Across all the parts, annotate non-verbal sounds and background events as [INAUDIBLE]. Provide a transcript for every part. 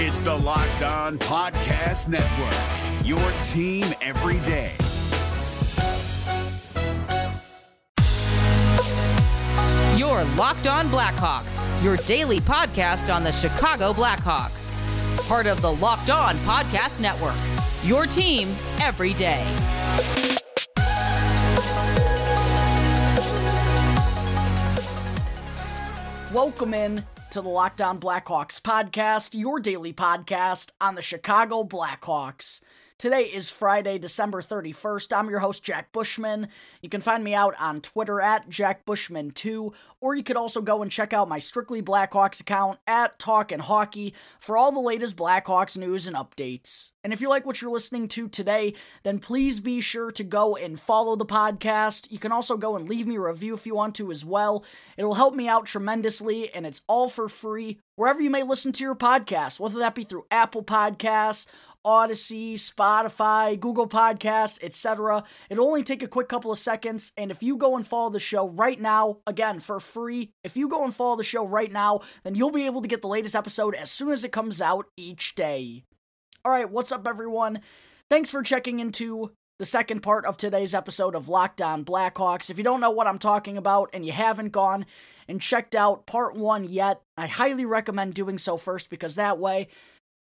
It's the Locked On Podcast Network, your team every day. Your Locked On Blackhawks, your daily podcast on the Chicago Blackhawks. Part of the Locked On Podcast Network, your team every day. Welcome in to the Locked On Blackhawks podcast, your daily podcast on the Chicago Blackhawks. Today is Friday, December 31st. I'm your host, Jack Bushman. You can find me out on Twitter at JackBushman2, or you could also go and check out my Strictly Blackhawks account at Talkin' Hockey for all the latest Blackhawks news and updates. And if you like what you're listening to today, then please be sure to go and follow the podcast. You can also go and leave me a review if you want to as well. It'll help me out tremendously, and it's all for free wherever you may listen to your podcast, whether that be through Apple Podcasts Audacy, Spotify, Google Podcasts, etc. It'll only take a quick couple of seconds. And if you go and follow the show right now, again, for free, if you go and follow the show right now, then you'll be able to get the latest episode as soon as it comes out each day. All right, what's up, everyone? Thanks for checking into the second part of today's episode of Locked On Blackhawks. If you don't know what I'm talking about and you haven't gone and checked out part one yet, I highly recommend doing so first because that way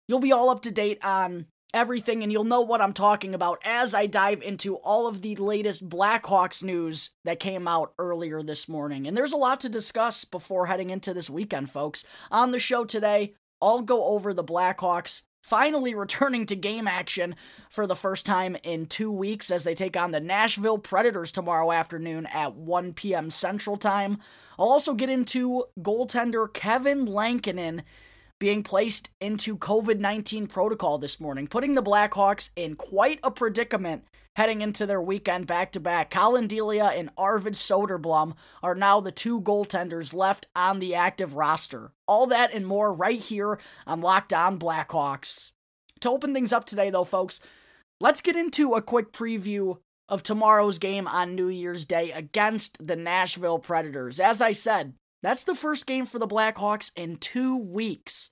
you'll be all up to date on everything, and you'll know what I'm talking about as I dive into all of the latest Blackhawks news that came out earlier this morning. And there's a lot to discuss before heading into this weekend, folks. On the show today, I'll go over the Blackhawks finally [LAUGHS] returning to game action for the first time in two weeks as they take on the Nashville Predators tomorrow afternoon at 1 p.m. Central Time. I'll also get into goaltender Kevin Lankinen being placed into COVID 19 protocol this morning, putting the Blackhawks in quite a predicament heading into their weekend back to back. Collin Delia and Arvid Soderblom are now the two goaltenders left on the active roster. All that and more right here on Locked On Blackhawks. To open things up today, though, folks, let's get into a quick preview of tomorrow's game on New Year's Day against the Nashville Predators. As I said, that's the first game for the Blackhawks in two weeks.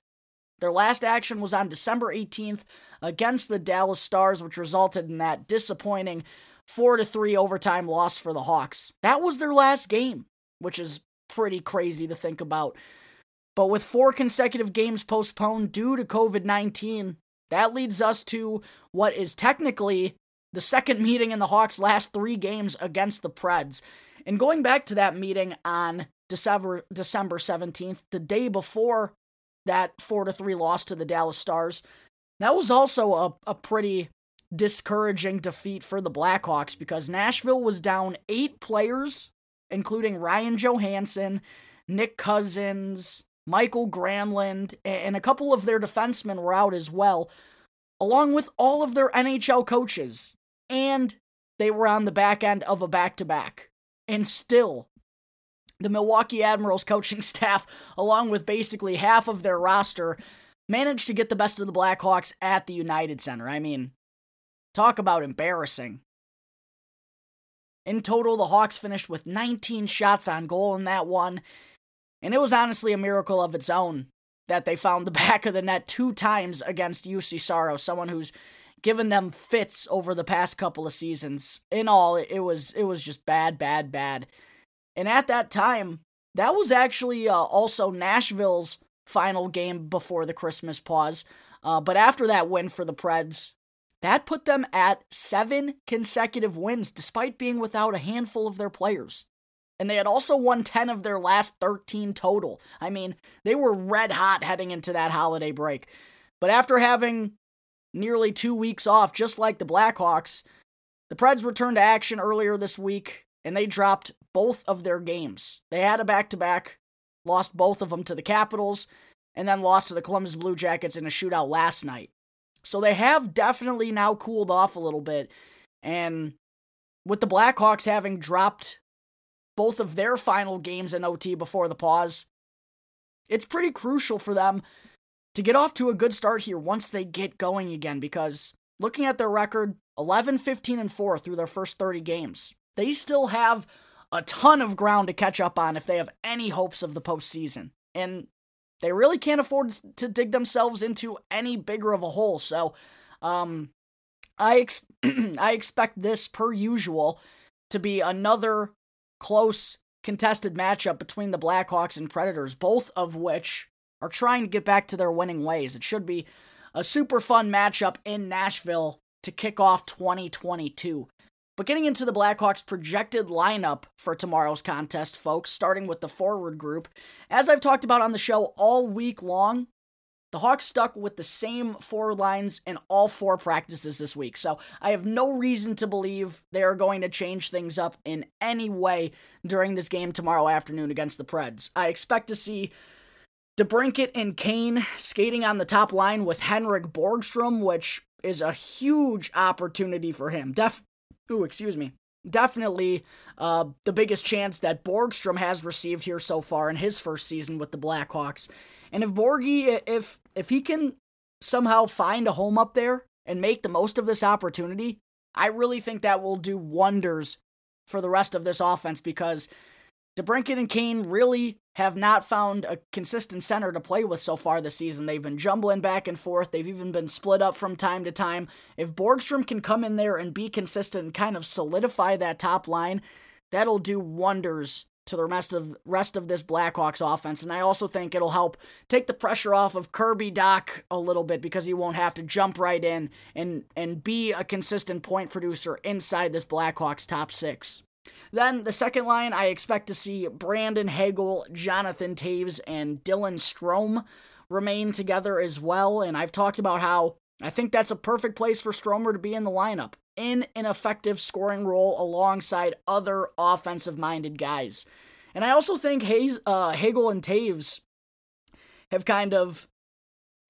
Their last action was on December 18th against the Dallas Stars, which resulted in that disappointing 4 to 3 overtime loss for the Hawks. That was their last game, which is pretty crazy to think about. But with four consecutive games postponed due to COVID 19, that leads us to what is technically the second meeting in the Hawks' last three games against the Preds. And going back to that meeting on December December 17th, the day before that 4 to 3 loss to the Dallas Stars. That was also a, a pretty discouraging defeat for the Blackhawks because Nashville was down 8 players including Ryan Johansen, Nick Cousins, Michael Granlund, and a couple of their defensemen were out as well, along with all of their NHL coaches. And they were on the back end of a back to back. And still, the Milwaukee Admirals coaching [LAUGHS] staff, along with basically half of their roster, managed to get the best of the Blackhawks at the United Center. I mean, talk about embarrassing. In total, the Hawks finished with 19 shots on goal in that one, and it was honestly a miracle of its own that they found the [LAUGHS] back of the net two times against Juuse Saros, someone who's given them fits over the past couple of seasons. In all, it was it was just bad, bad, bad. And at that time, that was actually uh, also Nashville's final game before the Christmas pause. Uh, but after that win for the Preds, that put them at seven consecutive wins despite being without a handful of their players. And they had also won 10 of their last 13 total. I mean, they were red hot heading into that holiday break. But after having nearly two weeks off, just like the Blackhawks, the Preds returned to action earlier this week and they dropped both of their games. They had a back to back, lost both of them to the Capitals, and then lost to the Columbus Blue Jackets in a shootout last night. So they have definitely now cooled off a little bit. And with the Blackhawks having dropped both of their final games in OT before the pause, it's pretty crucial for them to get off to a good start here once they get going again because looking at their record 11 15 and 4 through their first 30 games they still have a ton of ground to catch up on if they have any hopes of the postseason. And they really can't afford to dig themselves into any bigger of a hole. So, um, I ex- [CLEARS THROAT] I expect this per usual to be another close contested matchup between the Blackhawks and Predators, both of which are trying to get back to their winning ways. It should be a super fun matchup in Nashville to kick off 2022. But getting into the Blackhawks' projected lineup for tomorrow's contest, folks, starting with the forward group, as I've talked about on the show all week long, the Hawks stuck with the same four lines in all four practices this week, so I have no reason to believe they are going to change things up in any way during this game tomorrow afternoon against the Preds. I expect to see DeBrincat and Kane skating on the top line with Henrik Borgstrom, which is a huge opportunity for him. Def ooh, excuse me. Definitely uh, the biggest chance that Borgstrom has received here so far in his first season with the Blackhawks. And if Borgie, if if he can somehow find a home up there and make the most of this opportunity, I really think that will do wonders for the rest of this offense because DeBrincat and Kane really have not found a consistent center to play with so far this season. They've been jumbling back and forth. They've even been split up from time to time. If Borgstrom can come in there and be consistent and kind of solidify that top line, that'll do wonders to the rest of rest of this Blackhawks offense. And I also think it'll help take the pressure off of Kirby Dach a little bit because he won't have to jump right in and and be a consistent point producer inside this Blackhawks top six. Then the second line, I expect to see Brandon Hagel, Jonathan Toews, and Dylan Strome remain together as well. And I've talked about how I think that's a perfect place for Stromer to be in the lineup in an effective scoring role alongside other offensive minded guys. And I also think Hayes, uh, Hagel and Toews have kind of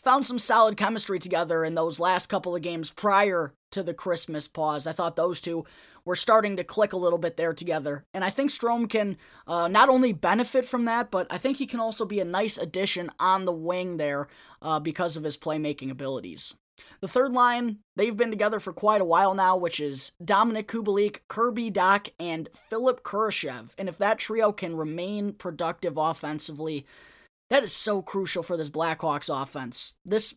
found some solid chemistry together in those last couple of games prior to the Christmas pause. I thought those two were starting to click a little bit there together. And I think Strome can uh, not only benefit from that, but I think he can also be a nice addition on the wing there uh, because of his playmaking abilities. The third line, they've been together for quite a while now, which is Dominik Kubalik, Kirby Dach, and Philipp Kurashev. And if that trio can remain productive offensively, that is so crucial for this Blackhawks offense. This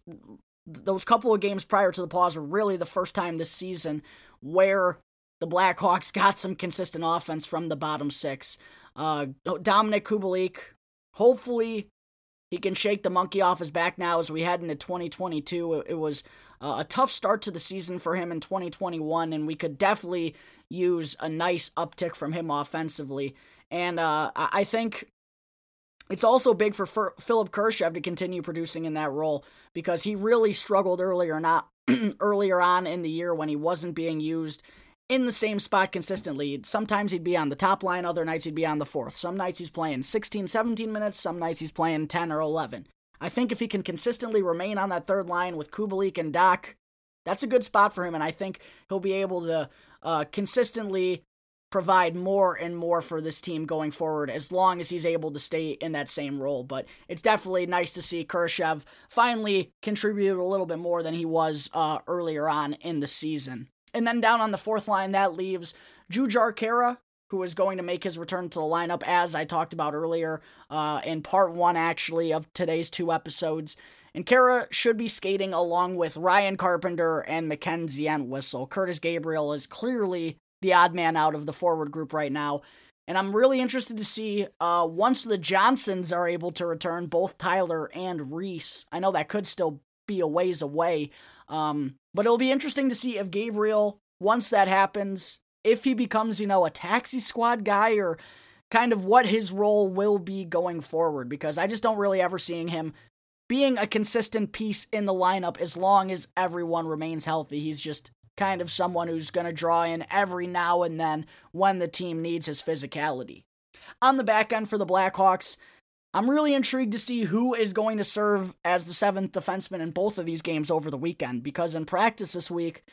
those couple of games prior to the pause were really the first time this season where the Blackhawks got some consistent offense from the bottom six. Uh, Dominik Kubalik, hopefully he can shake the monkey off his back now as we head into 2022. It, was uh, a tough start to the season for him in 2021, and we could definitely use a nice uptick from him offensively. And uh, I think it's also big for Philipp Kurashev to continue producing in that role because he really struggled earlier not [CLEARS THROAT] earlier on in the year when he wasn't being used in the same spot consistently. Sometimes he'd be on the top line, other nights he'd be on the fourth. Some nights he's playing 16, 17 minutes, some nights he's playing 10 or 11. I think if he can consistently remain on that third line with Kubalik and Dach, that's a good spot for him, and I think he'll be able to uh, consistently provide more and more for this team going forward as long as he's able to stay in that same role. But it's definitely nice to see Kurashev finally contribute a little bit more than he was uh, earlier on in the season. And then down on the fourth line, that leaves Jujhar Khaira, who is going to make his return to the lineup, as I talked about earlier uh, in part one, actually, of today's two episodes. And Khaira should be skating along with Ryan Carpenter and Mackenzie Entwistle. Curtis Gabriel is clearly the odd man out of the forward group right now. And I'm really interested to see uh, once the Johnsons are able to return, both Tyler and Reese. I know that could still be a ways away, um, but it'll be interesting to see if Gabriel, once that happens, if he becomes, you know, a taxi squad guy or kind of what his role will be going forward because I just don't really ever seeing him being a consistent piece in the lineup as long as everyone remains healthy. He's just kind of someone who's going to draw in every now and then when the team needs his physicality. On the back end for the Blackhawks, I'm really intrigued to see who is going to serve as the seventh defenseman in both of these games over the weekend because in practice this week,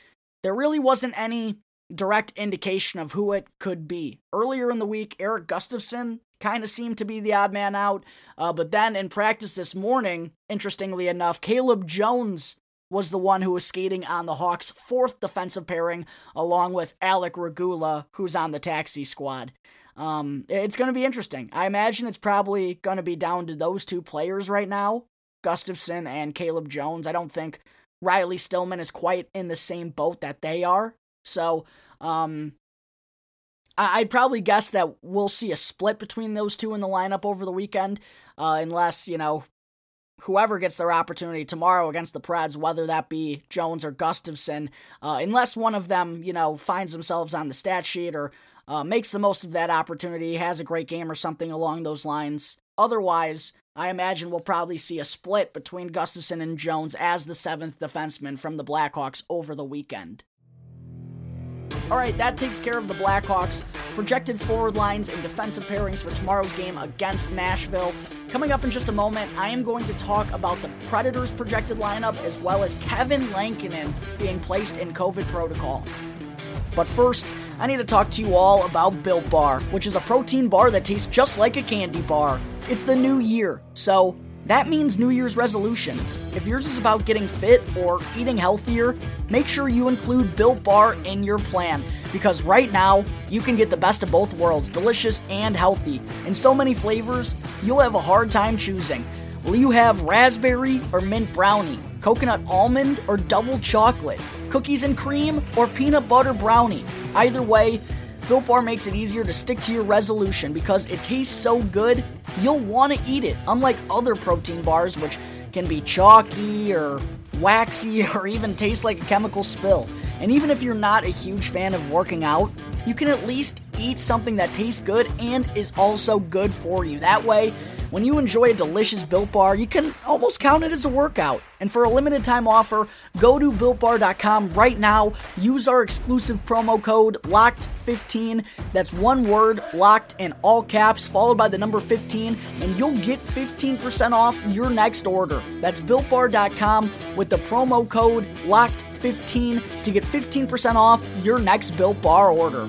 there really wasn't any direct indication of who it could be. Earlier in the week, Eric Gustafsson kind of seemed to be the odd man out, uh, but then in practice this morning, interestingly enough, Caleb Jones was the one who was skating on the Hawks' fourth defensive pairing, along with Alec Regula, who's on the taxi squad. Um, it's going to be interesting. I imagine it's probably going to be down to those two players right now, Gustafsson and Caleb Jones. I don't think Riley Stillman is quite in the same boat that they are. So, um, I'd probably guess that we'll see a split between those two in the lineup over the weekend, uh, unless, you know, whoever gets their opportunity tomorrow against the Preds, whether that be Jones or Gustafsson, uh, unless one of them, you know, finds themselves on the stat sheet or uh, makes the most of that opportunity, has a great game or something along those lines. Otherwise, I imagine we'll probably see a split between Gustafsson and Jones as the seventh defenseman from the Blackhawks over the weekend. All right, that takes care of the Blackhawks. Projected forward lines and defensive pairings for tomorrow's game against Nashville. Coming up in just a moment, I am going to talk about the Predators' projected lineup as well as Kevin Lankinen being placed in COVID protocol. But first, I need to talk to you all about Built Bar, which is a protein bar that tastes just like a candy bar. It's the new year, so that means New Year's resolutions. If yours is about getting fit or eating healthier, make sure you include Built Bar in your plan because right now you can get the best of both worlds, delicious and healthy. In so many flavors, you'll have a hard time choosing. Will you have raspberry or mint brownie, coconut almond or double chocolate, cookies and cream or peanut butter brownie? Either way, Built Bar makes it easier to stick to your resolution because it tastes so good, you'll want to eat it, unlike other protein bars which can be chalky or waxy [LAUGHS] or even taste like a chemical spill. And even if you're not a huge fan of working out, you can at least eat something that tastes good and is also good for you. That way, when you enjoy a delicious Built Bar, you can almost count it as a workout. And for a limited time offer, go to BuiltBar.com right now. Use our exclusive promo code LOCKED15. That's one word, locked in all caps, followed by the number 15, and you'll get 15% off your next order. That's BuiltBar.com with the promo code LOCKED15 to get 15% off your next Built Bar order.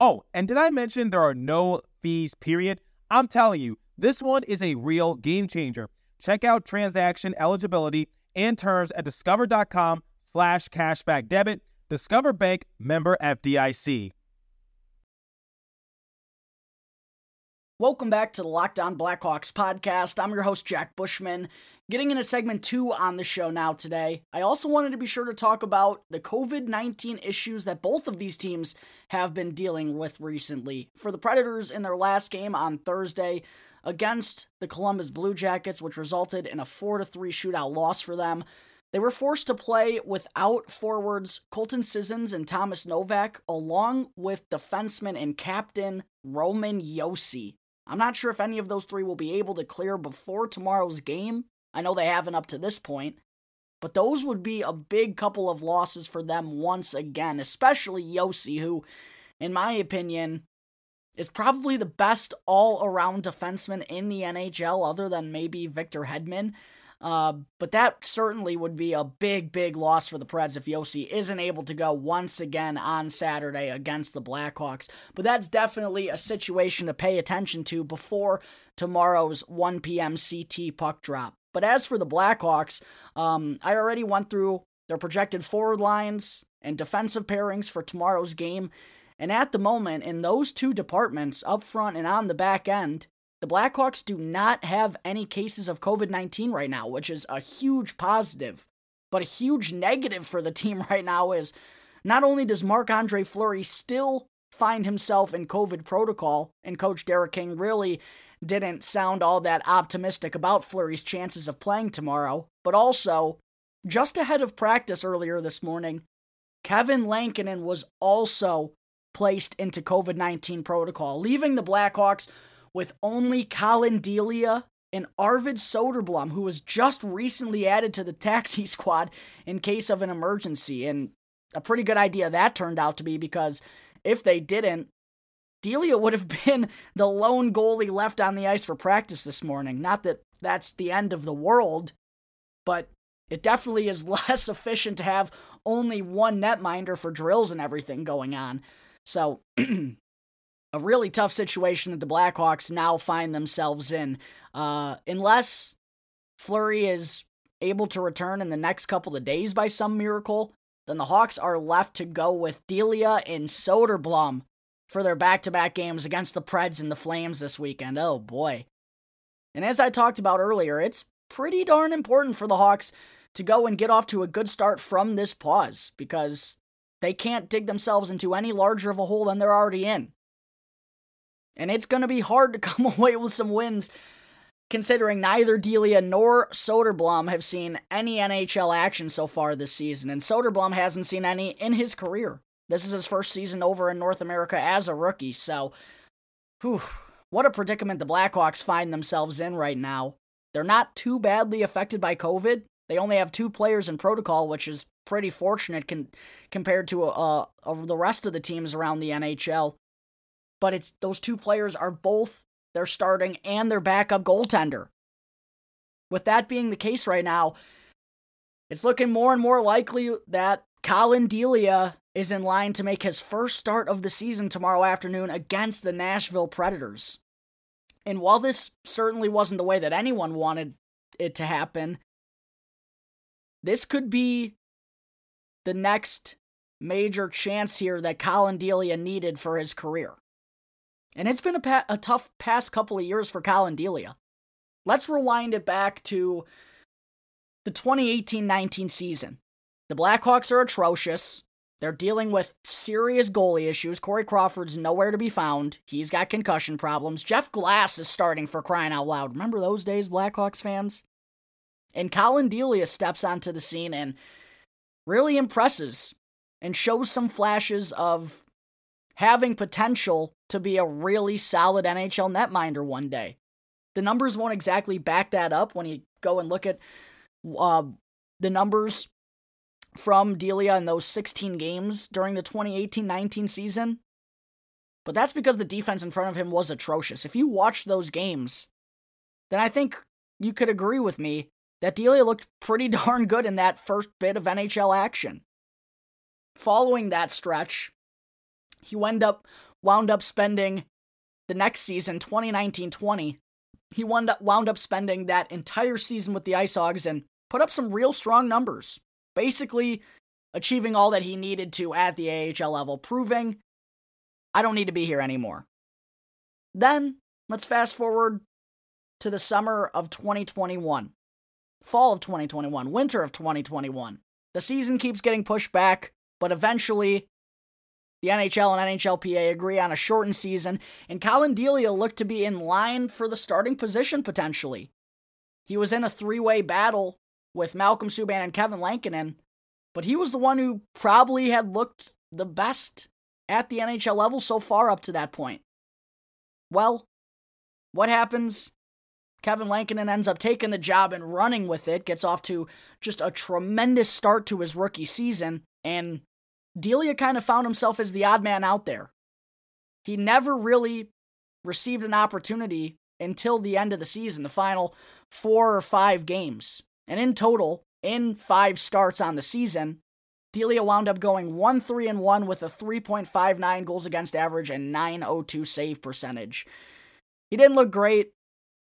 Oh, and did I mention there are no fees, period? I'm telling you, this one is a real game changer. Check out transaction eligibility and terms at discover.com slash cashback debit. Discover Bank member FDIC. Welcome back to the Locked On Blackhawks podcast. I'm your host, Jack Bushman. Getting into segment two on the show now today, I also wanted to be sure to talk about the COVID 19 issues that both of these teams have been dealing with recently. For the Predators in their last game on Thursday against the Columbus Blue Jackets, which resulted in a 4 3 shootout loss for them, they were forced to play without forwards Colton Sissons and Thomas Novak, along with defenseman and captain Roman Josi. I'm not sure if any of those three will be able to clear before tomorrow's game, I know they haven't up to this point, but those would be a big couple of losses for them once again, especially Josi, who, in my opinion, is probably the best all around defenseman in the NHL, other than maybe Victor Hedman. Uh, but that certainly would be a big, big loss for the Preds if Josi isn't able to go once again on Saturday against the Blackhawks. But that's definitely a situation to pay attention to before tomorrow's 1 p.m. CT puck drop. But as for the Blackhawks, um, I already went through their projected forward lines and defensive pairings for tomorrow's game. And at the moment, in those two departments, up front and on the back end, the Blackhawks do not have any cases of COVID 19 right now, which is a huge positive. But a huge negative for the team [LAUGHS] right now is not only does Marc Andre Fleury still find himself in COVID protocol, and Coach Derek King really didn't sound all that optimistic about Fleury's chances of playing tomorrow, but also, just ahead of practice earlier this morning, Kevin Lankinen was also placed into COVID 19 protocol, leaving the Blackhawks with only Collin Delia and Arvid Soderblom, who was just recently added to the taxi [LAUGHS] squad in case of an emergency. And a pretty good idea that turned out to be because if they didn't, Delia would have [LAUGHS] been the lone goalie left on the ice for practice this morning. Not that that's the end of the world, but it definitely is [LAUGHS] less efficient to have only one netminder for drills and everything going on. So, [CLEARS THROAT] a really tough situation that the Blackhawks now find themselves in. Uh, unless Fleury is able to return in the next couple of days by some miracle, then the Hawks are left to go with Delia and Soderblom for their back to back games against the Preds and the Flames this weekend. Oh boy. And as I talked about earlier, it's pretty darn important for the Hawks to go and get off to a good start from this pause because they can't dig themselves into any larger of a hole than they're already in. And it's going to be hard to [LAUGHS] come away with some wins considering neither Delia nor Soderblom have seen any NHL action so far this season, and Soderblom hasn't seen any in his career. This is his first season over in North America as a rookie, so whew, what a predicament the Blackhawks find themselves in right now. They're not too badly affected by COVID. They only have two players in protocol, which is pretty fortunate con- compared to uh, uh, the rest of the teams around the NHL. But it's those two players are both their starting and their backup goaltender. With that being the case right now, it's looking more and more likely that Collin Delia is in line to make his first start of the season tomorrow afternoon against the Nashville Predators. And while this certainly wasn't the way that anyone wanted it to happen, this could be the next major chance here that Collin Delia needed for his career. And it's been a, pa- a tough past couple of years for Collin Delia. Let's rewind it back to the 2018 19 season. The Blackhawks are atrocious. They're dealing with serious goalie issues. Corey Crawford's nowhere to be found. He's got concussion problems. Jeff Glass is starting for crying out loud. Remember those days, Blackhawks fans? And Collin Delia steps onto the scene and really impresses and shows some flashes of having potential to be a really solid NHL netminder one day. The numbers won't exactly back that up when you go and look at uh, the numbers from Delia in those 16 games during the 2018 19 season. But that's because the defense in front of him was atrocious. If you watched those games, then I think you could agree with me that Delia looked pretty [LAUGHS] darn good in that first bit of NHL action. Following that stretch, he wound up wound up spending the next season, 2019-20. He wound up wound up spending that entire season with the Ice Hogs and put up some real strong numbers basically achieving all that he needed to at the AHL level, proving I don't need to be here anymore. Then, let's fast forward to the summer of 2021, fall of 2021, winter of 2021. The season keeps getting pushed back, but eventually the NHL and NHLPA agree on a shortened season, and Collin Delia looked to be in line for the starting position potentially. He was in a three way battle with Malcolm Subban and Kevin Lankinen, but he was the one who probably had looked the best at the NHL level so far up to that point. Well, what happens? Kevin Lankinen ends up taking the job and running with it, gets off to just a tremendous start to his rookie season, and Delia kind of found himself as the odd man out there. He never really received an opportunity until the end of the season, the final four or five games. And in total, in five starts on the season, Delia wound up going 1 3 and 1 with a 3.59 goals against average and 902 save percentage. He didn't look great,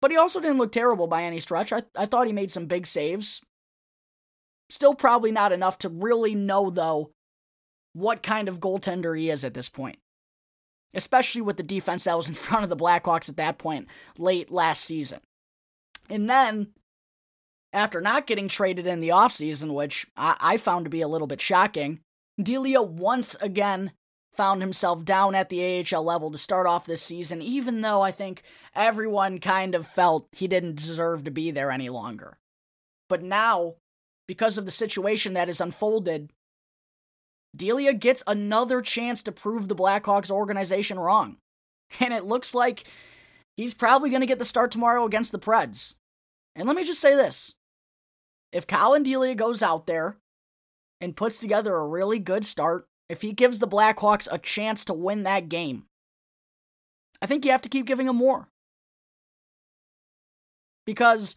but he also didn't look terrible by any stretch. I, I thought he made some big saves. Still probably not enough to really know, though, what kind of goaltender he is at this point. Especially with the defense that was in [LAUGHS] front of the Blackhawks at that point late last season. And then after not getting traded in the offseason, which I-, I found to be a little bit shocking, Delia once again found himself down at the AHL level to start off this season, even though I think everyone kind of felt he didn't deserve to be there any longer. But now, because of the situation that has unfolded, Delia gets another chance to prove the Blackhawks organization wrong. [LAUGHS] And it looks like he's probably going to get the start tomorrow against the Preds. And let me just say this if Collin Delia goes out there and puts together a really good start, if he gives the Blackhawks a chance to win that game, I think you have to keep giving him more. Because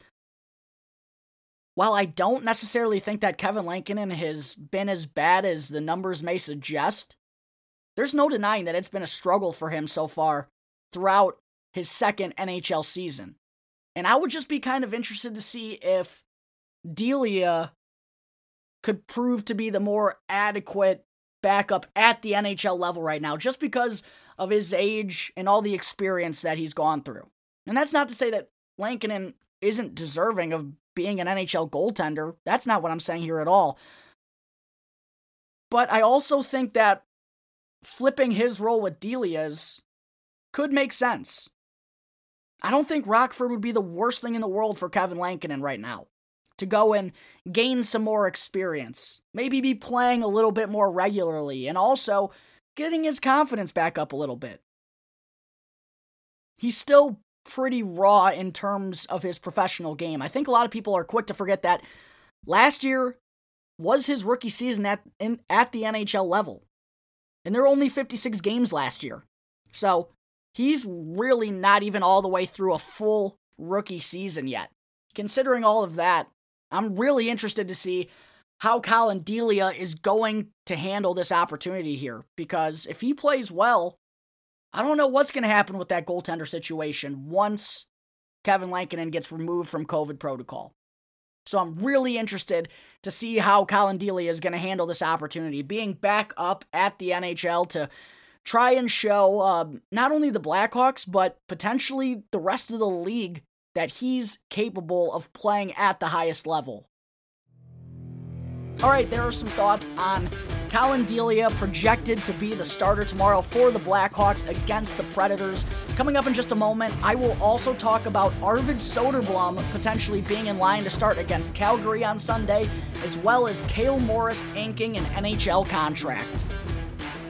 while I don't necessarily think that Kevin Lankinen has been as bad as the numbers may suggest, there's no denying that it's been a struggle for him so far throughout his second NHL season. And I would just be kind of interested to see if Delia could prove to be the more adequate backup at the NHL level right now, just because of his age and all the experience that he's gone through. And that's not to say that Lankinen isn't deserving of being an NHL goaltender. That's not what I'm saying here at all. But I also think that flipping his role with Delia's could make sense. I don't think Rockford would be the worst thing in the world for Kevin Lankinen right now. To go and gain some more experience, maybe be playing a little bit more regularly, and also getting his confidence back up a little bit. He's still pretty raw in terms of his professional game. I think a lot of people are quick to forget that last year was his rookie season at in, at the NHL level. And there were only 56 games last year. So, he's really not even all the way through a full rookie season yet. Considering all of that, I'm really interested to see how Collin Delia is going to handle this opportunity here because if he plays well, I don't know what's going to happen with that goaltender situation once Kevin Lankinen gets removed from COVID protocol. So I'm really interested to see how Collin Delia is going to handle this opportunity, being back up at the NHL to try and show um, not only the Blackhawks, but potentially the rest of the league that he's capable of playing at the highest level. All right, there are some thoughts on Collin Delia projected to be the starter tomorrow for the Blackhawks against the Predators. Coming up in just a moment, I will also talk about Arvid Soderblom potentially being in line to start against Calgary on Sunday, as well as Cale Morris inking an NHL contract.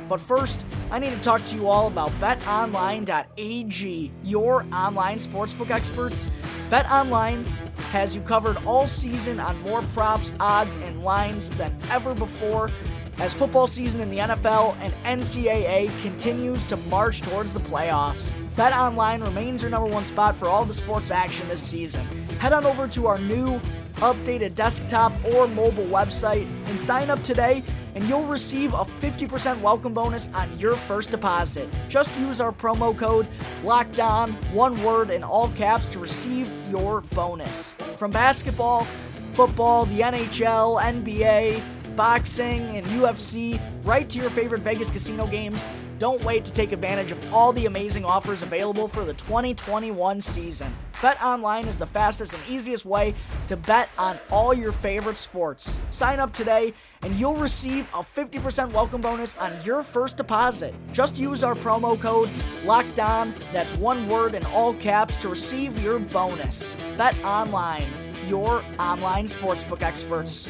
But first, I need to talk to you all about betonline.ag, your online sportsbook experts. BetOnline has you covered all season on more props, odds, and lines than ever before as football season in the NFL and NCAA continues to march towards the playoffs. BetOnline remains your number one spot for all the sports action this season. Head on over to our new updated desktop or mobile website and sign up today and you'll receive a 50% welcome bonus on your first deposit. Just use our promo code locked on, one word in all caps to receive your bonus. From basketball, football, the NHL, NBA, boxing, and UFC right to your favorite Vegas casino games. Don't wait to take advantage of all the amazing offers available for the 2021 season. Bet online is the fastest and easiest way to bet on all your favorite sports. Sign up today and you'll receive a 50% welcome bonus on your first deposit. Just use our promo code LOCKEDON, that's one word in all caps to receive your bonus. Bet online, your online sportsbook experts.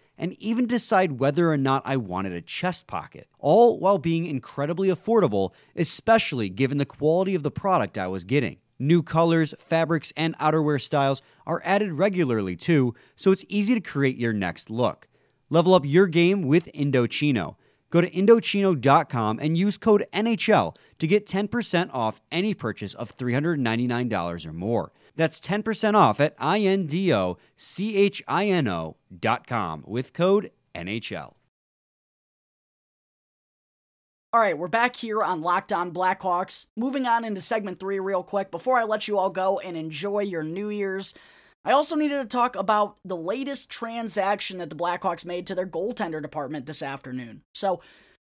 and even decide whether or not I wanted a chest pocket, all while being incredibly affordable, especially given the quality of the product I was getting. New colors, fabrics, and outerwear styles are added regularly too, so it's easy to create your next look. Level up your game with Indochino. Go to Indochino.com and use code NHL to get 10% off any purchase of $399 or more. That's 10% off at I-N-D-O-C-H-I-N-O dot com with code NHL. All right, we're back here on Locked On Blackhawks. Moving on into segment three, real quick, before I let you all go and enjoy your New Year's. I also needed to talk about the latest transaction that the Blackhawks made to their goaltender department this afternoon. So,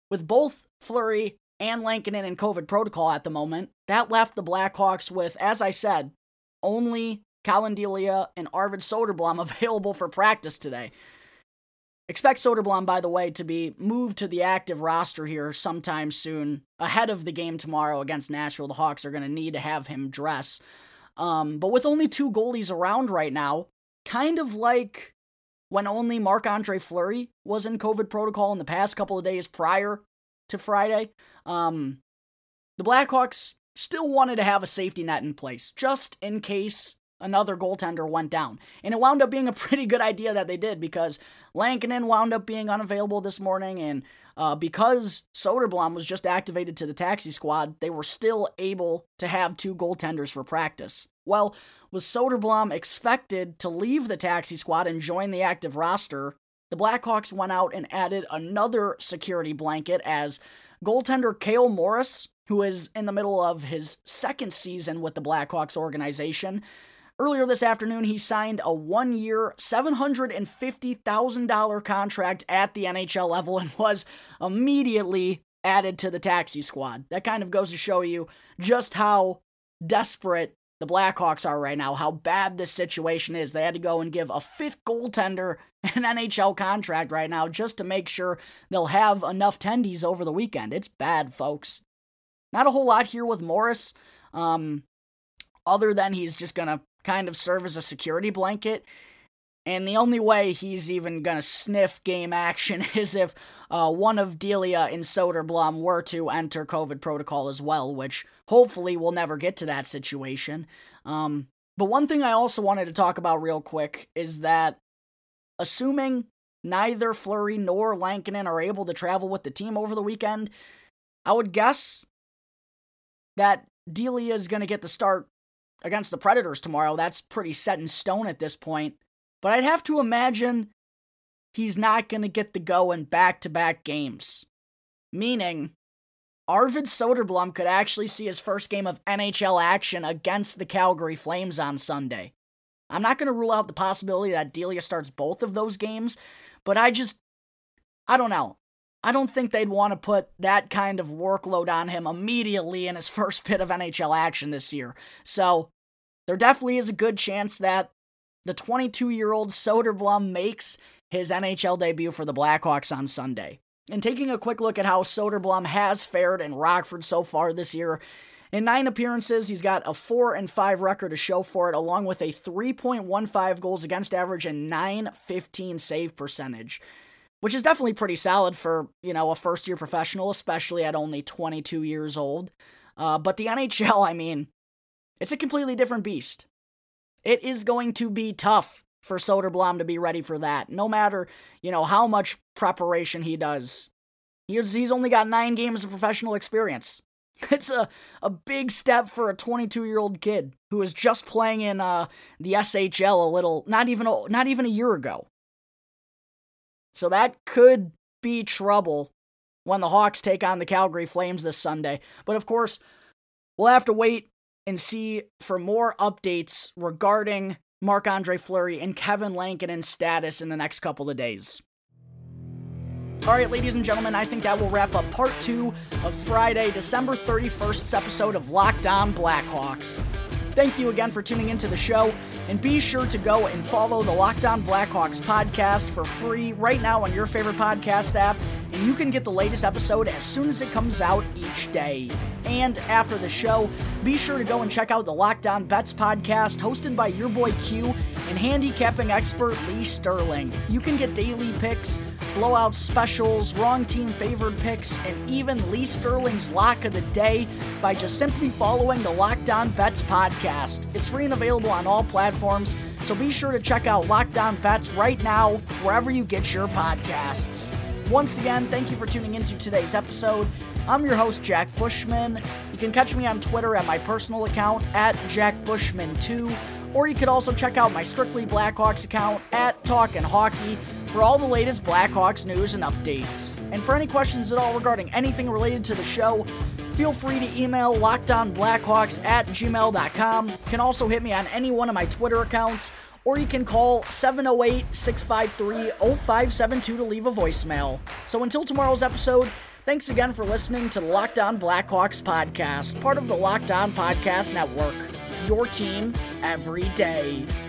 with both Fleury and Lankinen in COVID protocol at the moment. That left the Blackhawks with, as I said, only Collin Delia and Arvid Soderblom [LAUGHS] available for practice today. Expect Soderblom, by the way, to be moved to the active roster here sometime soon, ahead of the game tomorrow against Nashville. The Hawks are going to need to have him dress. Um, but with only two goalies around right now, kind of like when only Marc Andre Fleury was in COVID protocol in the past couple of days prior to Friday, um, the Blackhawks still wanted to have a safety net in place just in case another goaltender went down. And it wound up being a [LAUGHS] pretty good idea that they did because Lankinen wound up being unavailable this morning, and uh, because Soderblom was just activated to the taxi squad, they were still able to have two goaltenders for practice. Well, was Soderblom expected to leave the taxi squad and join the active roster? The Blackhawks went out and added another security blanket as goaltender Cale Morris, who is in the middle of his second season with the Blackhawks organization, Earlier this afternoon, he signed a one year, $750,000 contract at the NHL level and was immediately added to the taxi squad. That kind of goes to show you just how desperate the Blackhawks are right now, how bad this situation is. They had to go and give a fifth goaltender an NHL contract right now just to make sure they'll have enough tendies over the weekend. It's bad, folks. Not a whole lot here with Morris, um, other than he's just going to kind of serve as a security blanket. And the only way he's even going to sniff game action [LAUGHS] is if uh, one of Delia and Soderblom were to enter COVID protocol as well, which hopefully we'll never get to that situation. Um, but one thing I also wanted to talk about real quick is that assuming neither Fleury nor Lankinen are able to travel with the team over the weekend, I would guess that Delia is going to get the start against the Predators tomorrow. That's pretty set in stone at this point. But I'd have to imagine he's not going to get the go in back to back games. Meaning, Arvid Soderblom could actually see his first game of NHL action against the Calgary Flames on Sunday. I'm not going to rule out the possibility that Delia starts both of those games, but I just, I don't know. I don't think they'd want to put that kind of workload on him immediately in his [LAUGHS] first bit of NHL action this year. So there definitely is a good chance that the 22 year old Soderblom makes his NHL debut for the Blackhawks on Sunday. And taking a quick look at how Soderblom has fared in Rockford so far this year, in nine appearances, he's got a 4 and 5 record to show for it, along with a 3.15 goals against average and 915 save percentage which is definitely pretty solid for, you know, a first year professional, especially at only 22 years old. Uh, but the NHL, I mean, it's a completely different beast. It is going to be tough for Soderblom to be ready for that, no matter, you know, how much preparation he does. He's, he's only got nine games of professional experience. [LAUGHS] It's a, a big step for a 22 year old kid who is just playing in uh, the SHL a little, not even a, not even a year ago. So that could be trouble when the Hawks take on the Calgary Flames this Sunday. But of course, we'll have to wait and see for more updates regarding Marc Andre Fleury and Kevin Lankinen's status in the next couple of days. All right, ladies and gentlemen, I think that will wrap up part two of Friday, December 31st's episode of Locked On Blackhawks. Thank you again for tuning into the show. And be sure to go and follow the Locked On Blackhawks podcast for free right now on your favorite podcast app. And you can get the latest episode as soon as it comes out each day. And after the show, be sure to go and check out the Locked On Bets podcast hosted by your boy Q and handicapping expert Lee Sterling. You can get daily picks, blowout specials, wrong team favored picks, and even Lee Sterling's lock of the day by just simply following the Locked On Bets podcast. It's free and available on all platforms, so be sure to check out Locked On Bets right now, wherever you get your podcasts. Once again, thank you for tuning into today's episode. I'm your host, Jack Bushman. You can catch me on Twitter at my personal account at JackBushman2 or you could also check out my Strictly Blackhawks account at Talkin' Hockey for all the latest Blackhawks news and updates. And for any questions at all regarding anything related to the show, feel free to email lockdownblackhawks at gmail.com. You can also hit me on any one of my Twitter accounts, or you can call 708 653 0572 to leave a voicemail. So until tomorrow's episode, thanks again for listening to the Locked On Blackhawks podcast, part of the Locked On Podcast Network. Your team every day.